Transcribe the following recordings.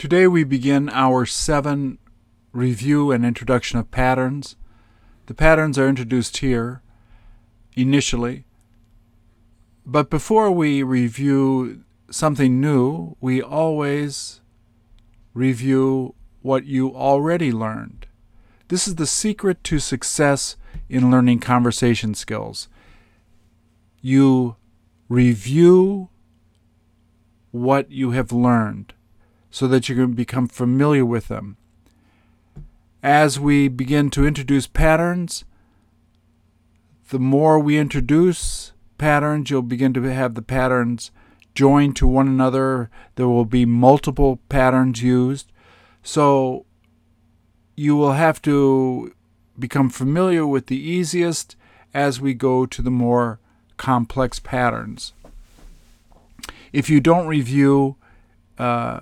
Today we begin our seven review and introduction of patterns. The patterns are introduced here initially. But before we review something new, we always review what you already learned. This is the secret to success in learning conversation skills. You review what you have learned so that you can become familiar with them. As we begin to introduce patterns, the more we introduce patterns, you'll begin to have the patterns joined to one another. There will be multiple patterns used. So you will have to become familiar with the easiest as we go to the more complex patterns. If you don't review, uh,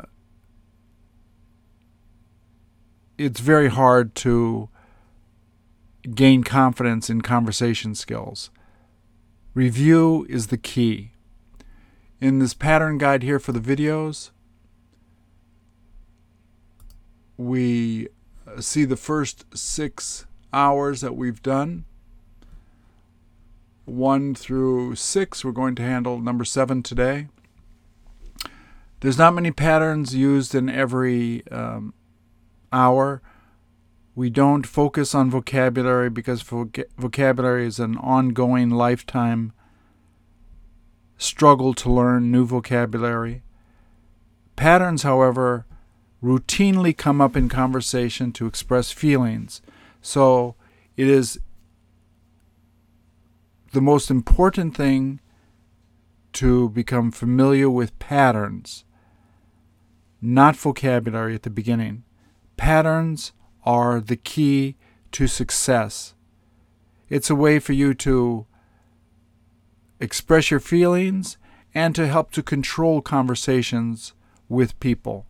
it's very hard to gain confidence in conversation skills. Review is the key. In this pattern guide here for the videos, we see the first six hours that we've done. One through six, we're going to handle number seven today. There's not many patterns used in every um, hour. We don't focus on vocabulary because vocabulary is an ongoing lifetime struggle to learn new vocabulary. Patterns, however, routinely come up in conversation to express feelings. So it is the most important thing to become familiar with patterns, not vocabulary at the beginning. Patterns are the key to success. It's a way for you to express your feelings and to help to control conversations with people.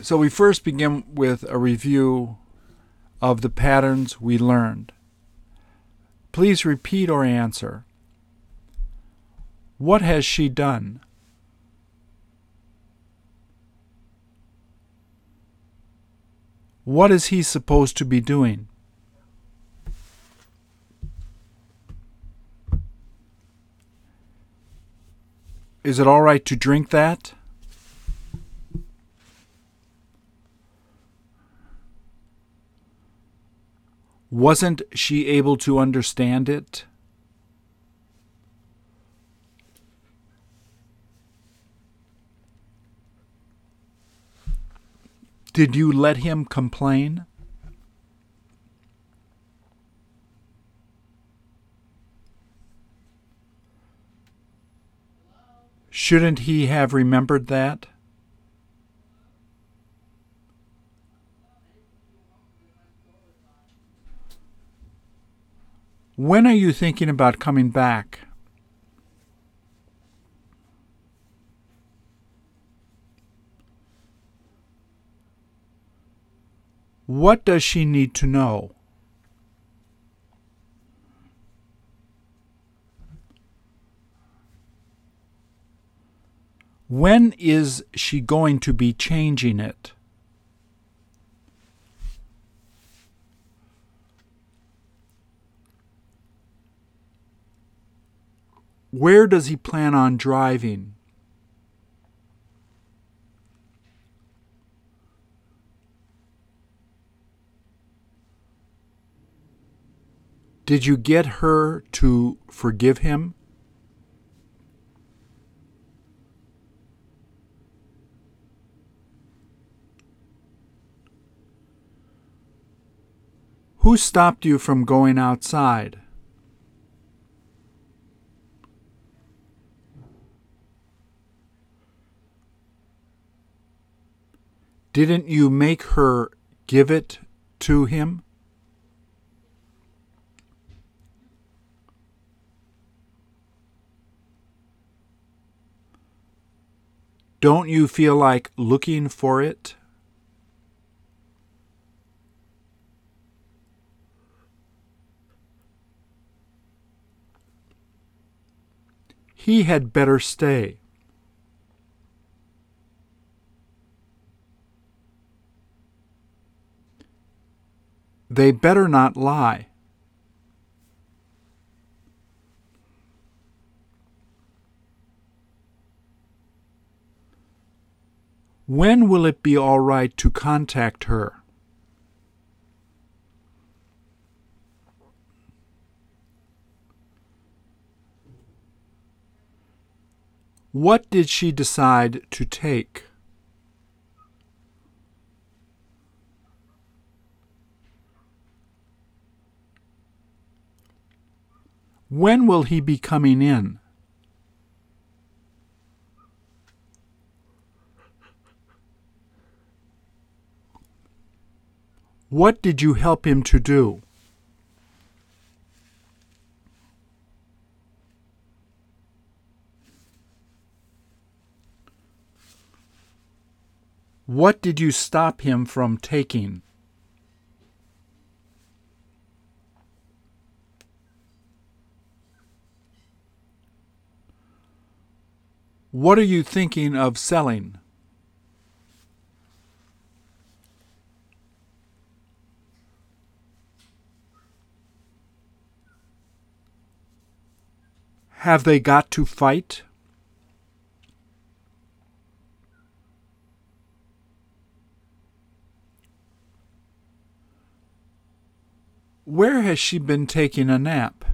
So, we first begin with a review of the patterns we learned. Please repeat or answer. What has she done? What is he supposed to be doing? Is it all right to drink that? Wasn't she able to understand it? Did you let him complain? Shouldn't he have remembered that? When are you thinking about coming back? What does she need to know? When is she going to be changing it? Where does he plan on driving? Did you get her to forgive him? Who stopped you from going outside? Didn't you make her give it to him? Don't you feel like looking for it? He had better stay. They better not lie. When will it be all right to contact her? What did she decide to take? When will he be coming in? What did you help him to do? What did you stop him from taking? What are you thinking of selling? Have they got to fight? Where has she been taking a nap?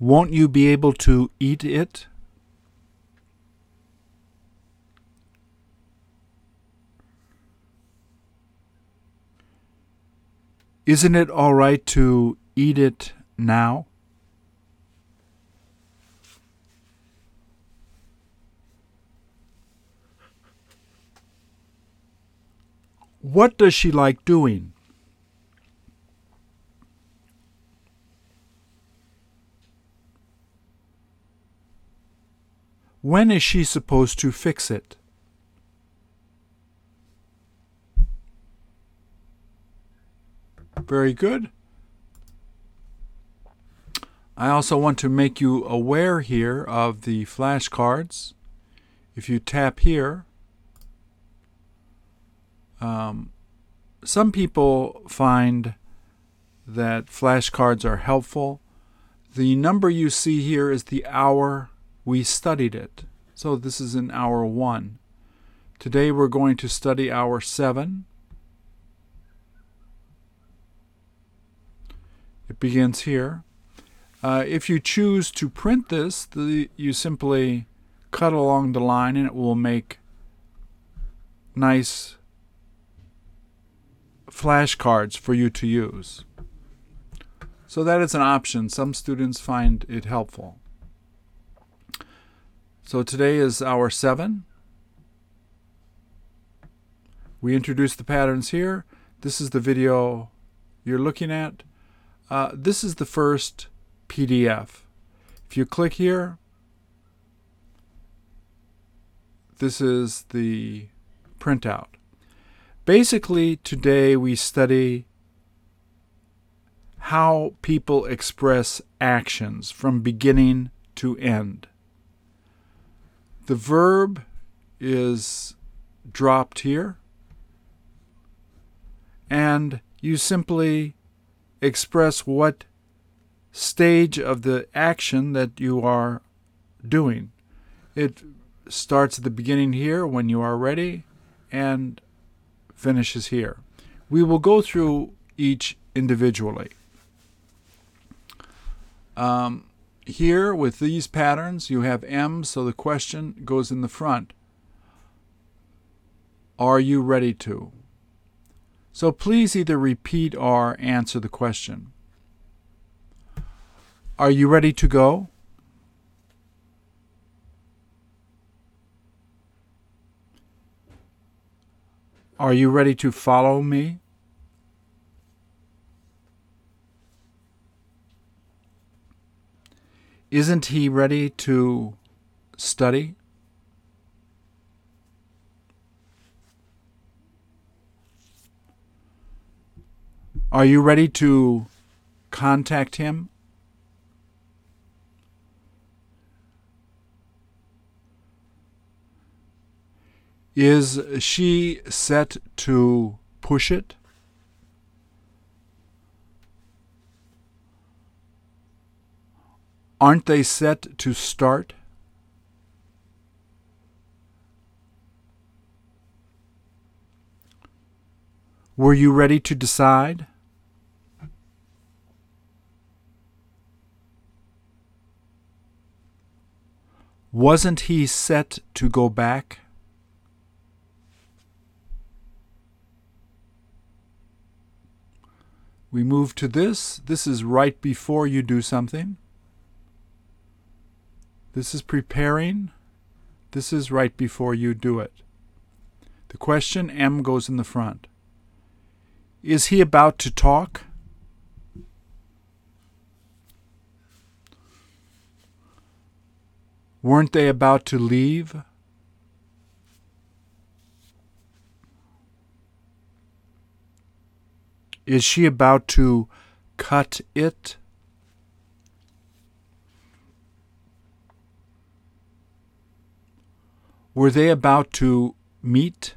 Won't you be able to eat it? Isn't it all right to eat it now? What does she like doing? When is she supposed to fix it? Very good. I also want to make you aware here of the flashcards. If you tap here, um, some people find that flashcards are helpful. The number you see here is the hour we studied it. So this is in hour one. Today we're going to study hour seven. It begins here. Uh, if you choose to print this, the, you simply cut along the line and it will make nice flashcards for you to use. So that is an option. Some students find it helpful. So today is hour seven. We introduced the patterns here. This is the video you're looking at. Uh, this is the first PDF. If you click here, this is the printout. Basically, today we study how people express actions from beginning to end. The verb is dropped here, and you simply express what stage of the action that you are doing. It starts at the beginning here when you are ready and finishes here. We will go through each individually. Um, here with these patterns, you have M, so the question goes in the front. Are you ready to? So please either repeat or answer the question. Are you ready to go? Are you ready to follow me? Isn't he ready to study? Are you ready to contact him? Is she set to push it? Aren't they set to start? Were you ready to decide? Wasn't he set to go back? We move to this. This is right before you do something. This is preparing. This is right before you do it. The question M goes in the front. Is he about to talk? Weren't they about to leave? Is she about to cut it? Were they about to meet?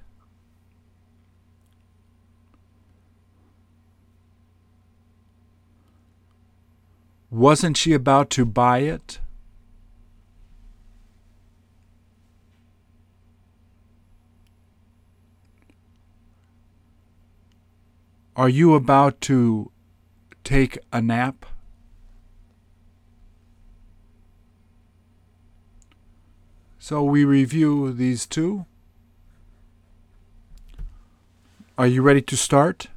Wasn't she about to buy it? Are you about to take a nap? So we review these two. Are you ready to start?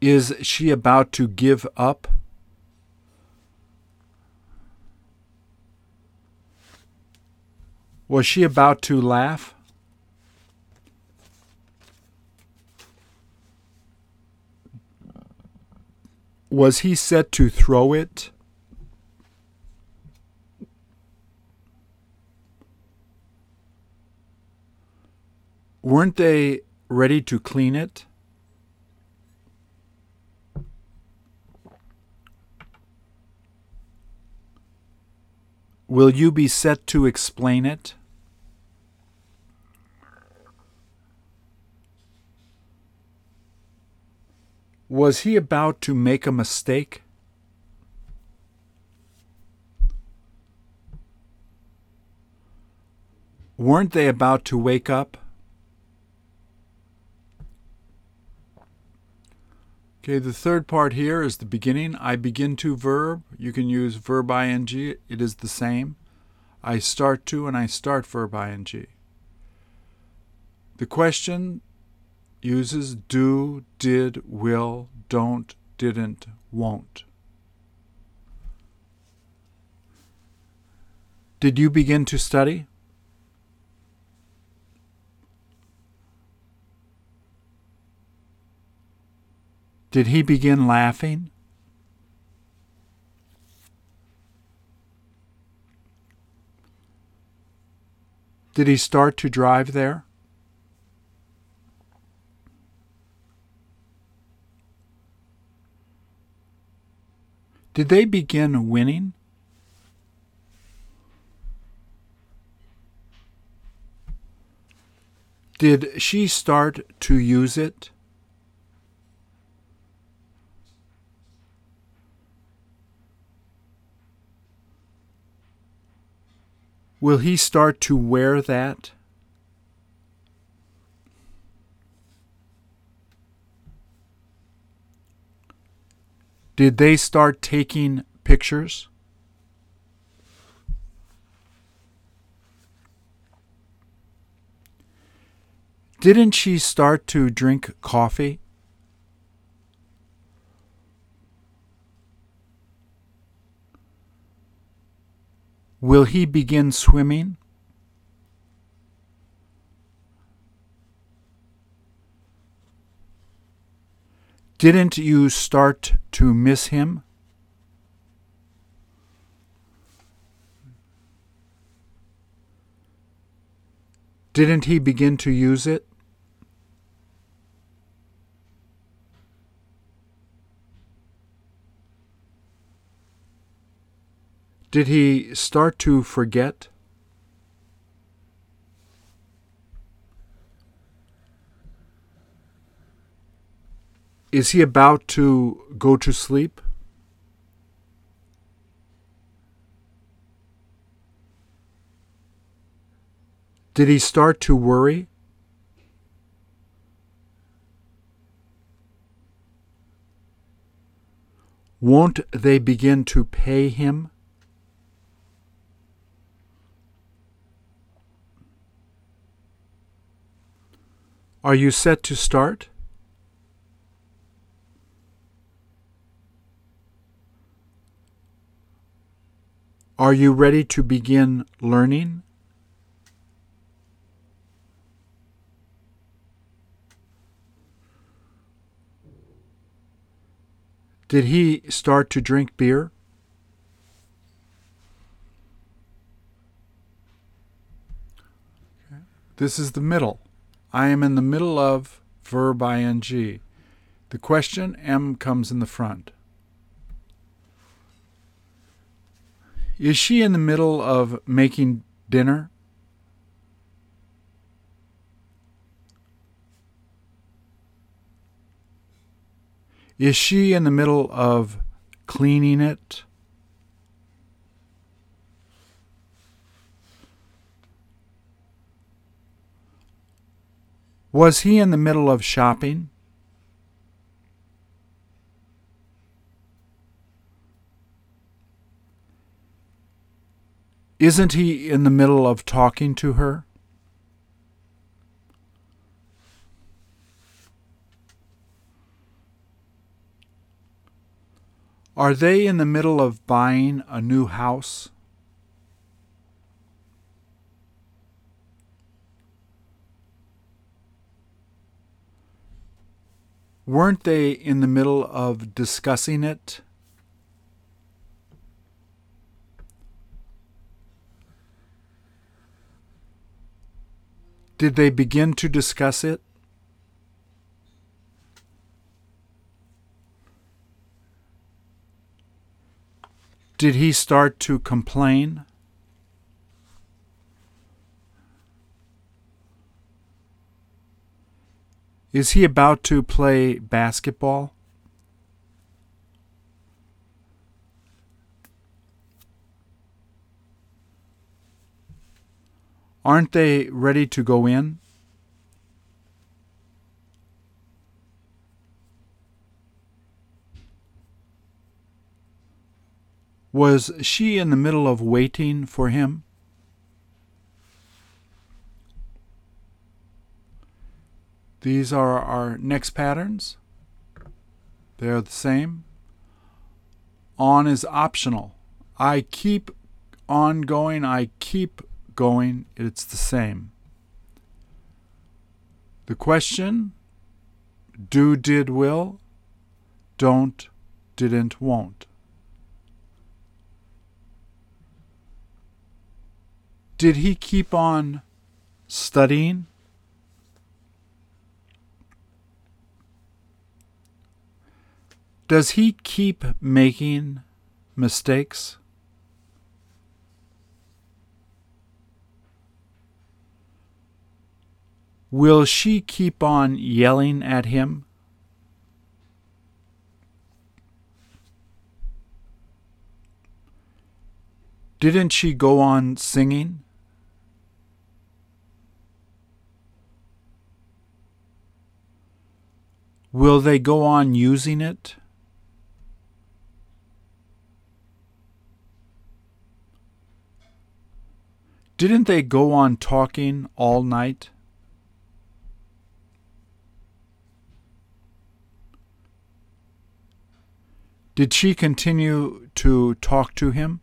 Is she about to give up? Was she about to laugh? Was he set to throw it? Weren't they ready to clean it? Will you be set to explain it? Was he about to make a mistake? Weren't they about to wake up? Okay, the third part here is the beginning. I begin to verb. You can use verb ing. It is the same. I start to and I start verb ing. The question uses do, did, will, don't, didn't, won't. Did you begin to study? Did he begin laughing? Did he start to drive there? Did they begin winning? Did she start to use it? Will he start to wear that? Did they start taking pictures? Didn't she start to drink coffee? Will he begin swimming? Didn't you start to miss him? Didn't he begin to use it? Did he start to forget? Is he about to go to sleep? Did he start to worry? Won't they begin to pay him? Are you set to start? Are you ready to begin learning? Did he start to drink beer? This is the middle. I am in the middle of verb ing. The question M comes in the front. Is she in the middle of making dinner? Is she in the middle of cleaning it? Was he in the middle of shopping? Isn't he in the middle of talking to her? Are they in the middle of buying a new house? Weren't they in the middle of discussing it? Did they begin to discuss it? Did he start to complain? Is he about to play basketball? Aren't they ready to go in? Was she in the middle of waiting for him? These are our next patterns. They're the same. On is optional. I keep on going, I keep going, it's the same. The question do, did, will, don't, didn't, won't. Did he keep on studying? Does he keep making mistakes? Will she keep on yelling at him? Didn't she go on singing? Will they go on using it? Didn't they go on talking all night? Did she continue to talk to him?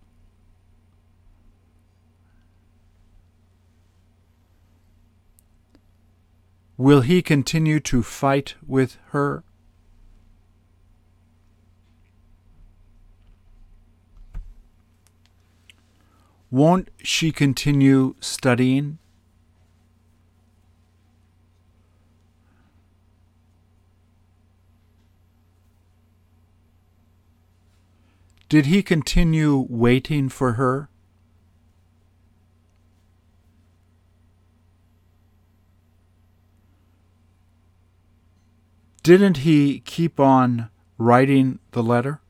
Will he continue to fight with her? Won't she continue studying? Did he continue waiting for her? Didn't he keep on writing the letter?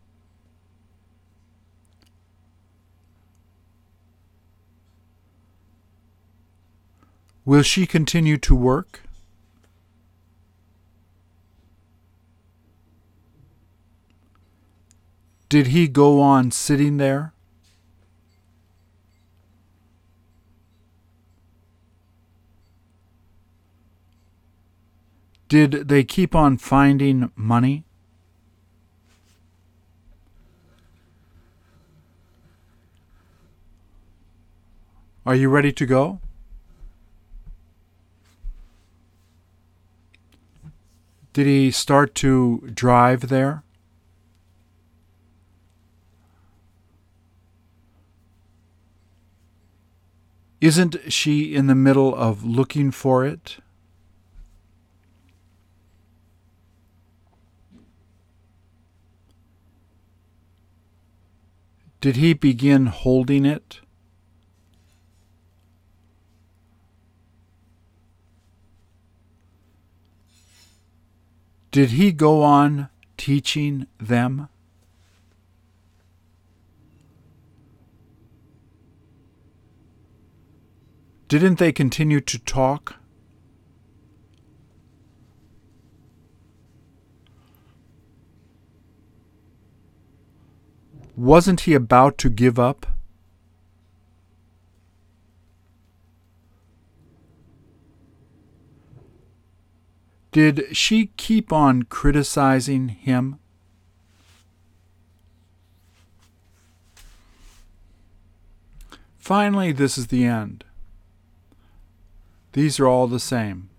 Will she continue to work? Did he go on sitting there? Did they keep on finding money? Are you ready to go? Did he start to drive there? Isn't she in the middle of looking for it? Did he begin holding it? Did he go on teaching them? Didn't they continue to talk? Wasn't he about to give up? Did she keep on criticizing him? Finally, this is the end. These are all the same.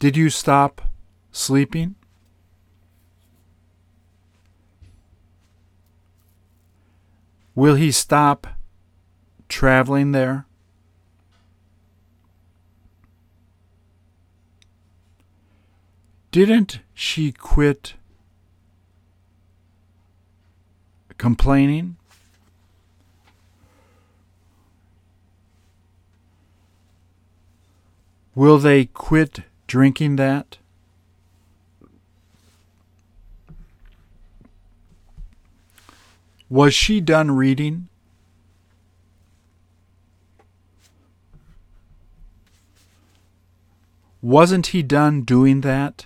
Did you stop sleeping? Will he stop traveling there? Didn't she quit complaining? Will they quit drinking that? Was she done reading? Wasn't he done doing that?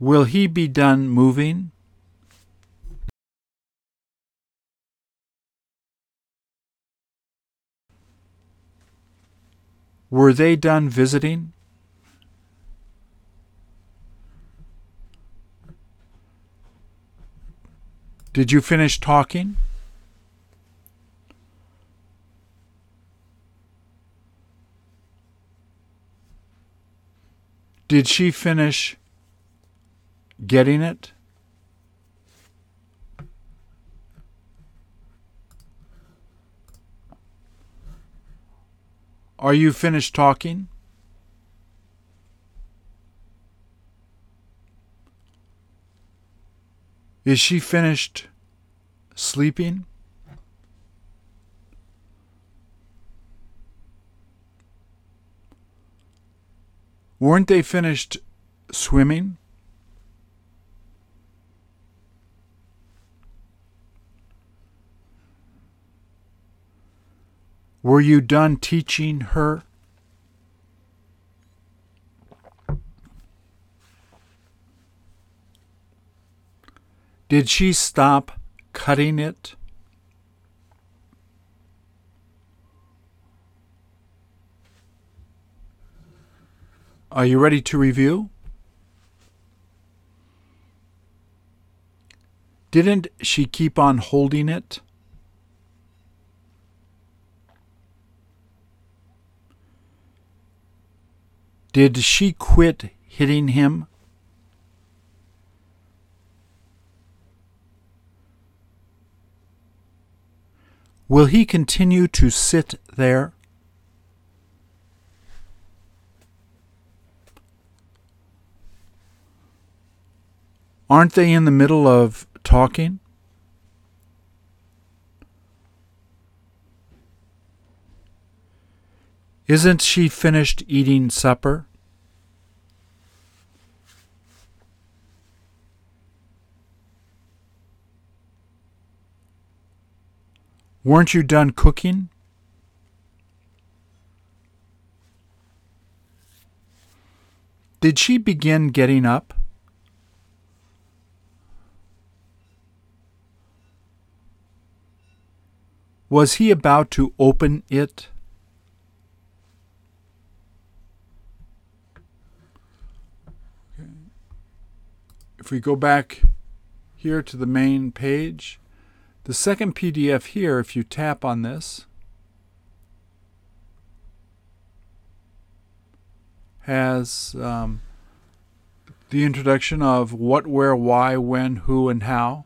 Will he be done moving? Were they done visiting? Did you finish talking? Did she finish getting it? Are you finished talking? Is she finished sleeping? Weren't they finished swimming? Were you done teaching her? Did she stop cutting it? Are you ready to review? Didn't she keep on holding it? Did she quit hitting him? Will he continue to sit there? Aren't they in the middle of talking? Isn't she finished eating supper? Weren't you done cooking? Did she begin getting up? Was he about to open it? If we go back here to the main page, the second PDF here, if you tap on this, has um, the introduction of what, where, why, when, who, and how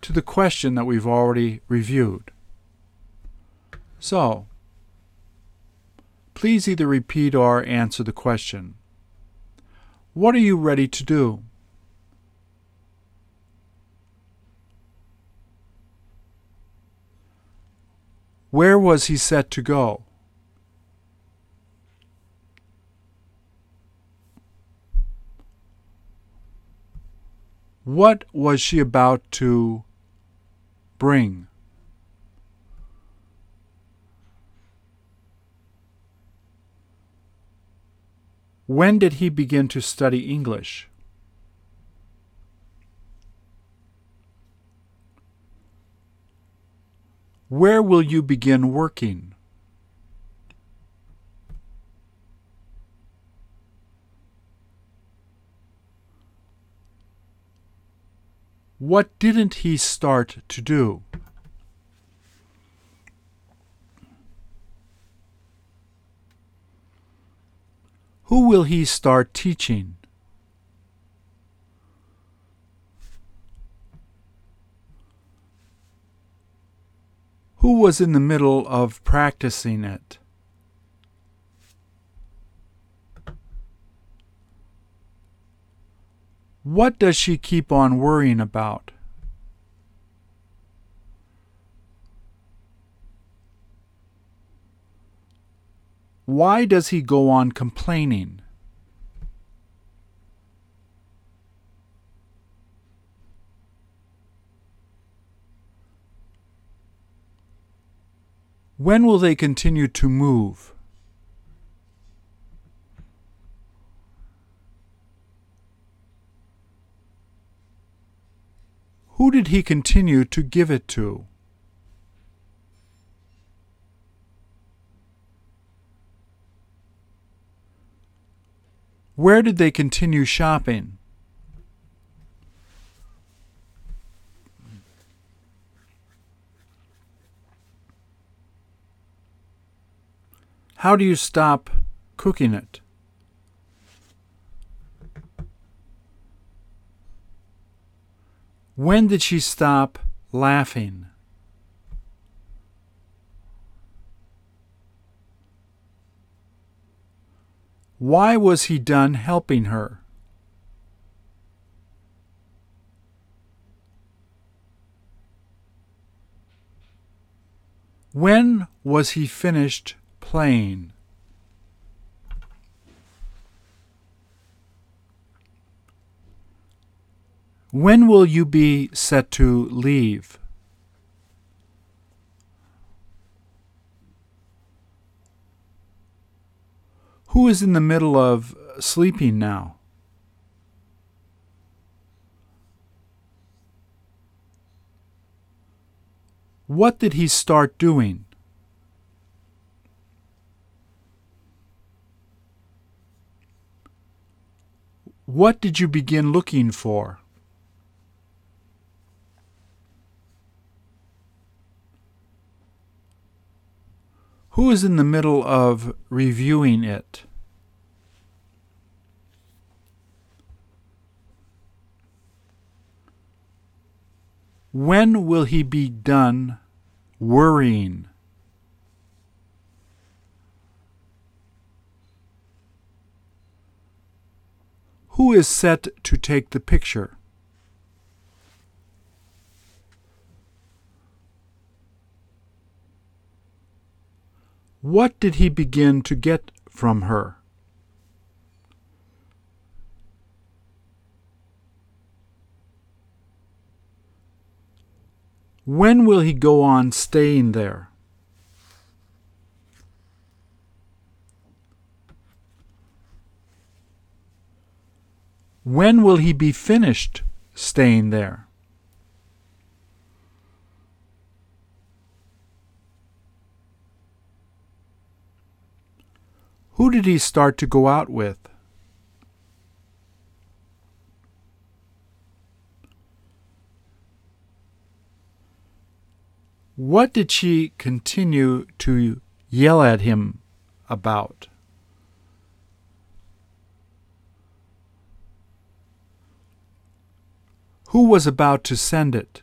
to the question that we've already reviewed. So, please either repeat or answer the question. What are you ready to do? Where was he set to go? What was she about to bring? When did he begin to study English? Where will you begin working? What didn't he start to do? Who will he start teaching? Who was in the middle of practicing it? What does she keep on worrying about? Why does he go on complaining? When will they continue to move? Who did he continue to give it to? Where did they continue shopping? How do you stop cooking it? When did she stop laughing? Why was he done helping her? When was he finished playing? When will you be set to leave? Who is in the middle of sleeping now? What did he start doing? What did you begin looking for? Who is in the middle of reviewing it? When will he be done worrying? Who is set to take the picture? What did he begin to get from her? When will he go on staying there? When will he be finished staying there? Who did he start to go out with? What did she continue to yell at him about? Who was about to send it?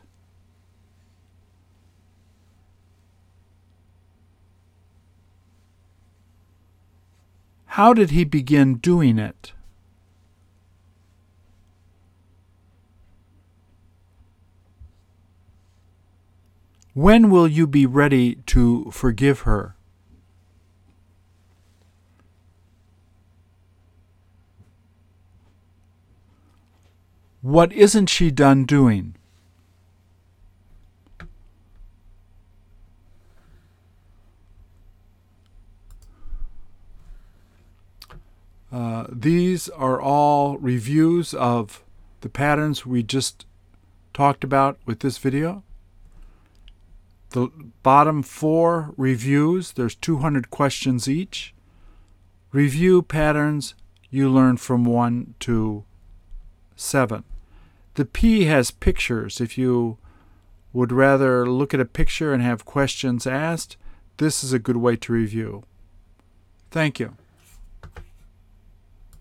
How did he begin doing it? When will you be ready to forgive her? What isn't she done doing? Uh, these are all reviews of the patterns we just talked about with this video. The bottom four reviews, there's 200 questions each. Review patterns you learn from 1 to 7. The P has pictures. If you would rather look at a picture and have questions asked, this is a good way to review. Thank you.